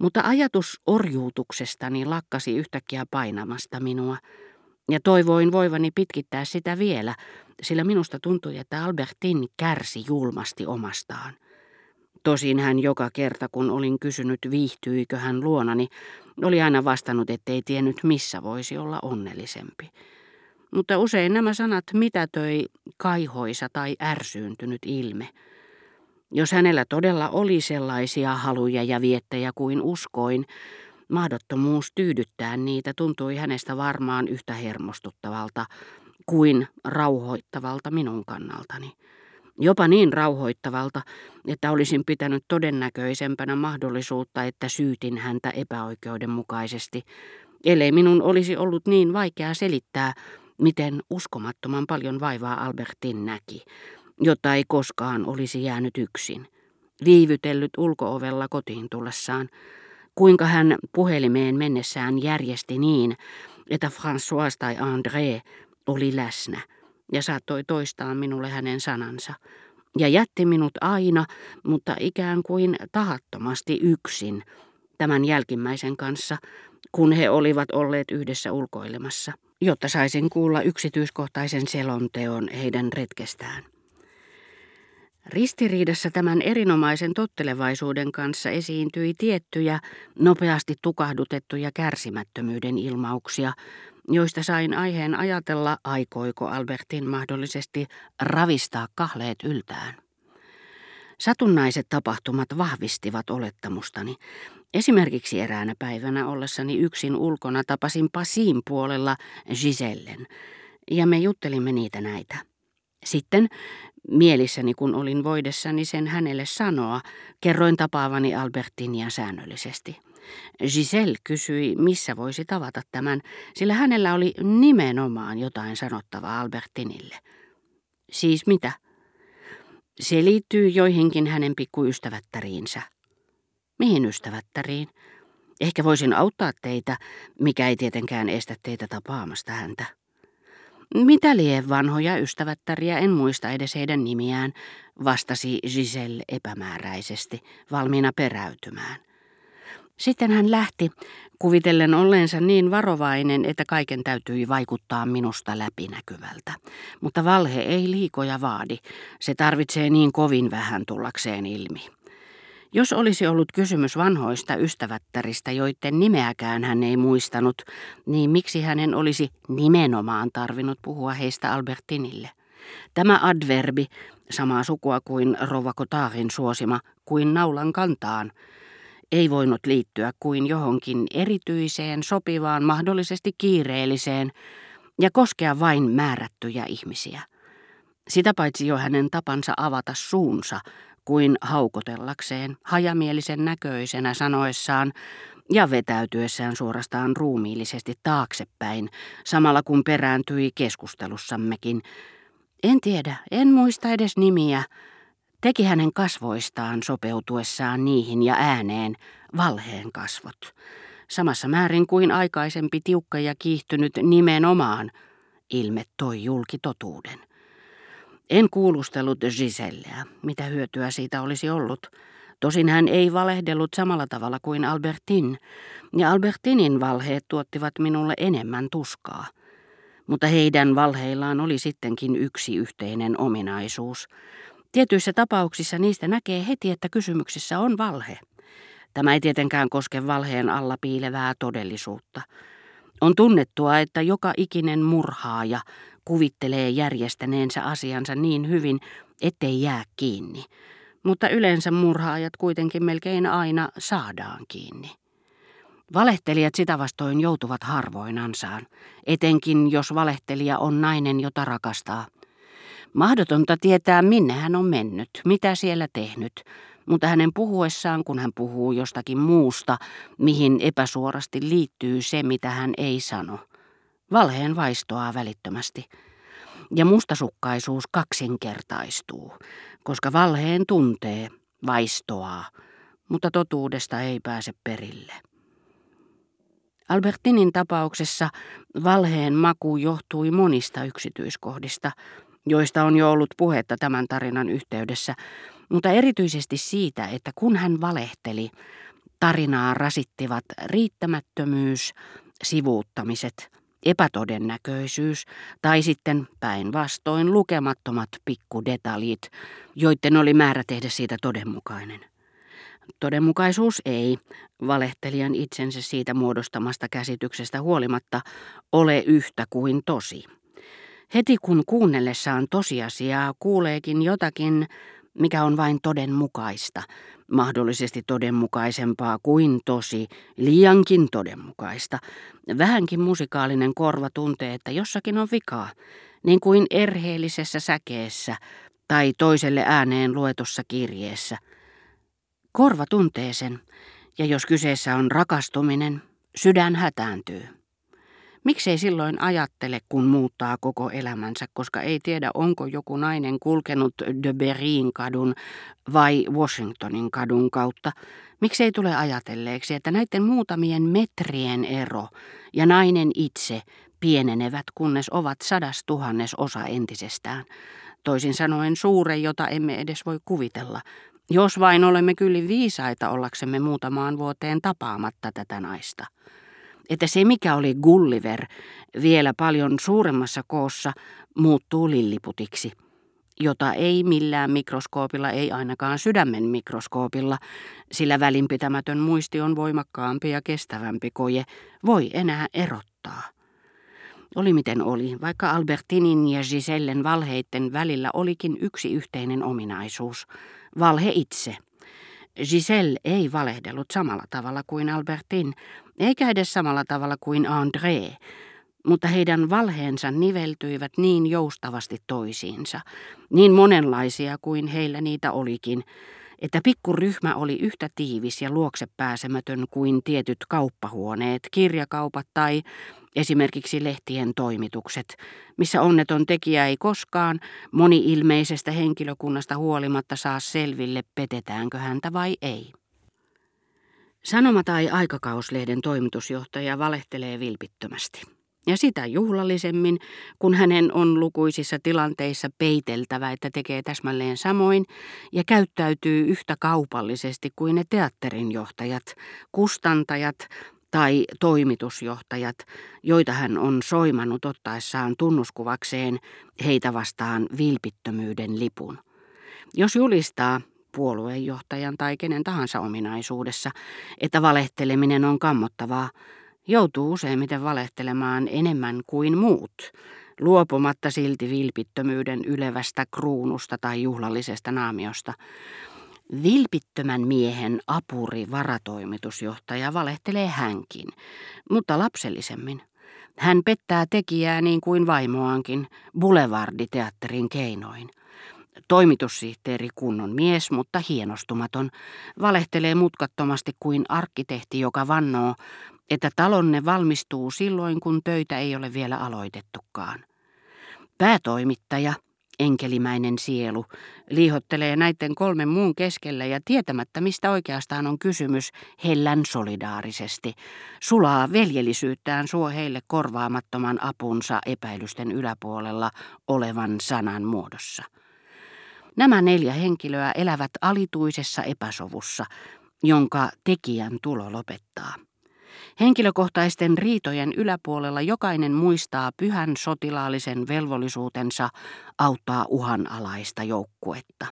Mutta ajatus orjuutuksestani lakkasi yhtäkkiä painamasta minua, ja toivoin voivani pitkittää sitä vielä, sillä minusta tuntui, että Albertin kärsi julmasti omastaan. Tosin hän joka kerta, kun olin kysynyt viihtyikö hän luonani, oli aina vastannut, ettei tiennyt missä voisi olla onnellisempi. Mutta usein nämä sanat mitätöi kaihoisa tai ärsyyntynyt ilme. Jos hänellä todella oli sellaisia haluja ja viettejä kuin uskoin, mahdottomuus tyydyttää niitä tuntui hänestä varmaan yhtä hermostuttavalta kuin rauhoittavalta minun kannaltani. Jopa niin rauhoittavalta, että olisin pitänyt todennäköisempänä mahdollisuutta, että syytin häntä epäoikeudenmukaisesti, ellei minun olisi ollut niin vaikeaa selittää, miten uskomattoman paljon vaivaa Albertin näki, jotta ei koskaan olisi jäänyt yksin. Viivytellyt ulkoovella kotiin tullessaan, kuinka hän puhelimeen mennessään järjesti niin, että François tai André oli läsnä ja saattoi toistaa minulle hänen sanansa. Ja jätti minut aina, mutta ikään kuin tahattomasti yksin tämän jälkimmäisen kanssa, kun he olivat olleet yhdessä ulkoilemassa, jotta saisin kuulla yksityiskohtaisen selonteon heidän retkestään. Ristiriidassa tämän erinomaisen tottelevaisuuden kanssa esiintyi tiettyjä, nopeasti tukahdutettuja kärsimättömyyden ilmauksia, joista sain aiheen ajatella, aikoiko Albertin mahdollisesti ravistaa kahleet yltään. Satunnaiset tapahtumat vahvistivat olettamustani. Esimerkiksi eräänä päivänä ollessani yksin ulkona tapasin Pasin puolella Gisellen, ja me juttelimme niitä näitä. Sitten, mielissäni kun olin voidessani sen hänelle sanoa, kerroin tapaavani Albertinia säännöllisesti. Giselle kysyi, missä voisi tavata tämän, sillä hänellä oli nimenomaan jotain sanottavaa Albertinille. Siis mitä? Se liittyy joihinkin hänen pikkuystävättäriinsä. Mihin ystävättäriin? Ehkä voisin auttaa teitä, mikä ei tietenkään estä teitä tapaamasta häntä. Mitä lie vanhoja ystävättäriä, en muista edes heidän nimiään, vastasi Giselle epämääräisesti, valmiina peräytymään. Sitten hän lähti, kuvitellen olleensa niin varovainen, että kaiken täytyi vaikuttaa minusta läpinäkyvältä. Mutta valhe ei liikoja vaadi, se tarvitsee niin kovin vähän tullakseen ilmi. Jos olisi ollut kysymys vanhoista ystävättäristä, joiden nimeäkään hän ei muistanut, niin miksi hänen olisi nimenomaan tarvinnut puhua heistä Albertinille? Tämä adverbi, samaa sukua kuin Rova Kotarin suosima, kuin naulan kantaan, ei voinut liittyä kuin johonkin erityiseen, sopivaan, mahdollisesti kiireelliseen ja koskea vain määrättyjä ihmisiä. Sitä paitsi jo hänen tapansa avata suunsa kuin haukotellakseen, hajamielisen näköisenä sanoessaan ja vetäytyessään suorastaan ruumiillisesti taaksepäin, samalla kun perääntyi keskustelussammekin. En tiedä, en muista edes nimiä, teki hänen kasvoistaan sopeutuessaan niihin ja ääneen valheen kasvot, samassa määrin kuin aikaisempi tiukka ja kiihtynyt nimenomaan ilme toi. En kuulustellut Giselleä, mitä hyötyä siitä olisi ollut. Tosin hän ei valehdellut samalla tavalla kuin Albertin, ja Albertinin valheet tuottivat minulle enemmän tuskaa. Mutta heidän valheillaan oli sittenkin yksi yhteinen ominaisuus – Tietyissä tapauksissa niistä näkee heti, että kysymyksessä on valhe. Tämä ei tietenkään koske valheen alla piilevää todellisuutta. On tunnettua, että joka ikinen murhaaja kuvittelee järjestäneensä asiansa niin hyvin, ettei jää kiinni. Mutta yleensä murhaajat kuitenkin melkein aina saadaan kiinni. Valehtelijat sitä vastoin joutuvat harvoin ansaan, etenkin jos valehtelija on nainen, jota rakastaa – Mahdotonta tietää, minne hän on mennyt, mitä siellä tehnyt, mutta hänen puhuessaan, kun hän puhuu jostakin muusta, mihin epäsuorasti liittyy se, mitä hän ei sano. Valheen vaistoaa välittömästi. Ja mustasukkaisuus kaksinkertaistuu, koska valheen tuntee, vaistoaa, mutta totuudesta ei pääse perille. Albertinin tapauksessa valheen maku johtui monista yksityiskohdista, joista on jo ollut puhetta tämän tarinan yhteydessä, mutta erityisesti siitä, että kun hän valehteli, Tarinaa rasittivat riittämättömyys, sivuuttamiset, epätodennäköisyys tai sitten päinvastoin lukemattomat pikkudetaljit, joiden oli määrä tehdä siitä todenmukainen. Todenmukaisuus ei, valehtelijan itsensä siitä muodostamasta käsityksestä huolimatta, ole yhtä kuin tosi. Heti kun kuunnellessaan tosiasiaa kuuleekin jotakin, mikä on vain todenmukaista, mahdollisesti todenmukaisempaa kuin tosi, liiankin todenmukaista. Vähänkin musikaalinen korva tuntee, että jossakin on vikaa, niin kuin erheellisessä säkeessä tai toiselle ääneen luetussa kirjeessä. Korva tuntee sen, ja jos kyseessä on rakastuminen, sydän hätääntyy. Miksei silloin ajattele, kun muuttaa koko elämänsä, koska ei tiedä, onko joku nainen kulkenut de Berin kadun vai Washingtonin kadun kautta. Miksei tule ajatelleeksi, että näiden muutamien metrien ero ja nainen itse pienenevät, kunnes ovat sadas tuhannes osa entisestään. Toisin sanoen suure, jota emme edes voi kuvitella, jos vain olemme kyllä viisaita ollaksemme muutamaan vuoteen tapaamatta tätä naista että se mikä oli Gulliver vielä paljon suuremmassa koossa muuttuu lilliputiksi, jota ei millään mikroskoopilla, ei ainakaan sydämen mikroskoopilla, sillä välinpitämätön muisti on voimakkaampi ja kestävämpi koje, voi enää erottaa. Oli miten oli, vaikka Albertinin ja Gisellen valheitten välillä olikin yksi yhteinen ominaisuus, valhe itse – Giselle ei valehdellut samalla tavalla kuin Albertin, eikä edes samalla tavalla kuin André, mutta heidän valheensa niveltyivät niin joustavasti toisiinsa, niin monenlaisia kuin heillä niitä olikin, että pikkuryhmä oli yhtä tiivis ja luokse pääsemätön kuin tietyt kauppahuoneet, kirjakaupat tai esimerkiksi lehtien toimitukset, missä onneton tekijä ei koskaan moni-ilmeisestä henkilökunnasta huolimatta saa selville, petetäänkö häntä vai ei. Sanoma- tai aikakauslehden toimitusjohtaja valehtelee vilpittömästi. Ja sitä juhlallisemmin, kun hänen on lukuisissa tilanteissa peiteltävä, että tekee täsmälleen samoin ja käyttäytyy yhtä kaupallisesti kuin ne teatterin johtajat, kustantajat tai toimitusjohtajat, joita hän on soimannut ottaessaan tunnuskuvakseen heitä vastaan vilpittömyyden lipun. Jos julistaa, puoluejohtajan tai kenen tahansa ominaisuudessa, että valehteleminen on kammottavaa, joutuu useimmiten valehtelemaan enemmän kuin muut, luopumatta silti vilpittömyyden ylevästä kruunusta tai juhlallisesta naamiosta. Vilpittömän miehen apuri varatoimitusjohtaja valehtelee hänkin, mutta lapsellisemmin. Hän pettää tekijää niin kuin vaimoankin, Boulevarditeatterin keinoin. Toimitussihteeri kunnon mies, mutta hienostumaton, valehtelee mutkattomasti kuin arkkitehti, joka vannoo, että talonne valmistuu silloin, kun töitä ei ole vielä aloitettukaan. Päätoimittaja, enkelimäinen sielu, liihottelee näiden kolmen muun keskellä ja tietämättä, mistä oikeastaan on kysymys, hellän solidaarisesti. Sulaa veljellisyyttään suo heille korvaamattoman apunsa epäilysten yläpuolella olevan sanan muodossa. Nämä neljä henkilöä elävät alituisessa epäsovussa, jonka tekijän tulo lopettaa. Henkilökohtaisten riitojen yläpuolella jokainen muistaa pyhän sotilaallisen velvollisuutensa auttaa uhanalaista joukkuetta.